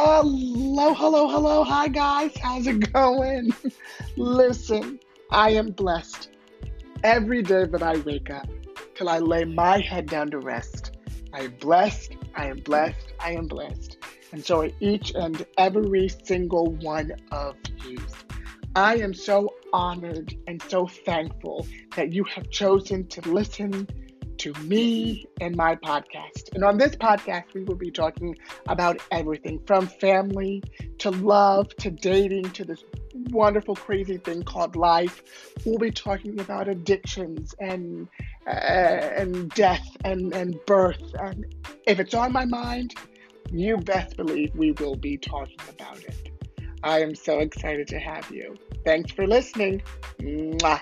Hello, hello, hello. Hi, guys. How's it going? Listen, I am blessed every day that I wake up till I lay my head down to rest. I am blessed. I am blessed. I am blessed. And so are each and every single one of you. I am so honored and so thankful that you have chosen to listen to me and my podcast. And on this podcast, we will be talking about everything from family to love to dating to this wonderful, crazy thing called life. We'll be talking about addictions and uh, and death and, and birth. And if it's on my mind, you best believe we will be talking about it. I am so excited to have you. Thanks for listening. Mwah.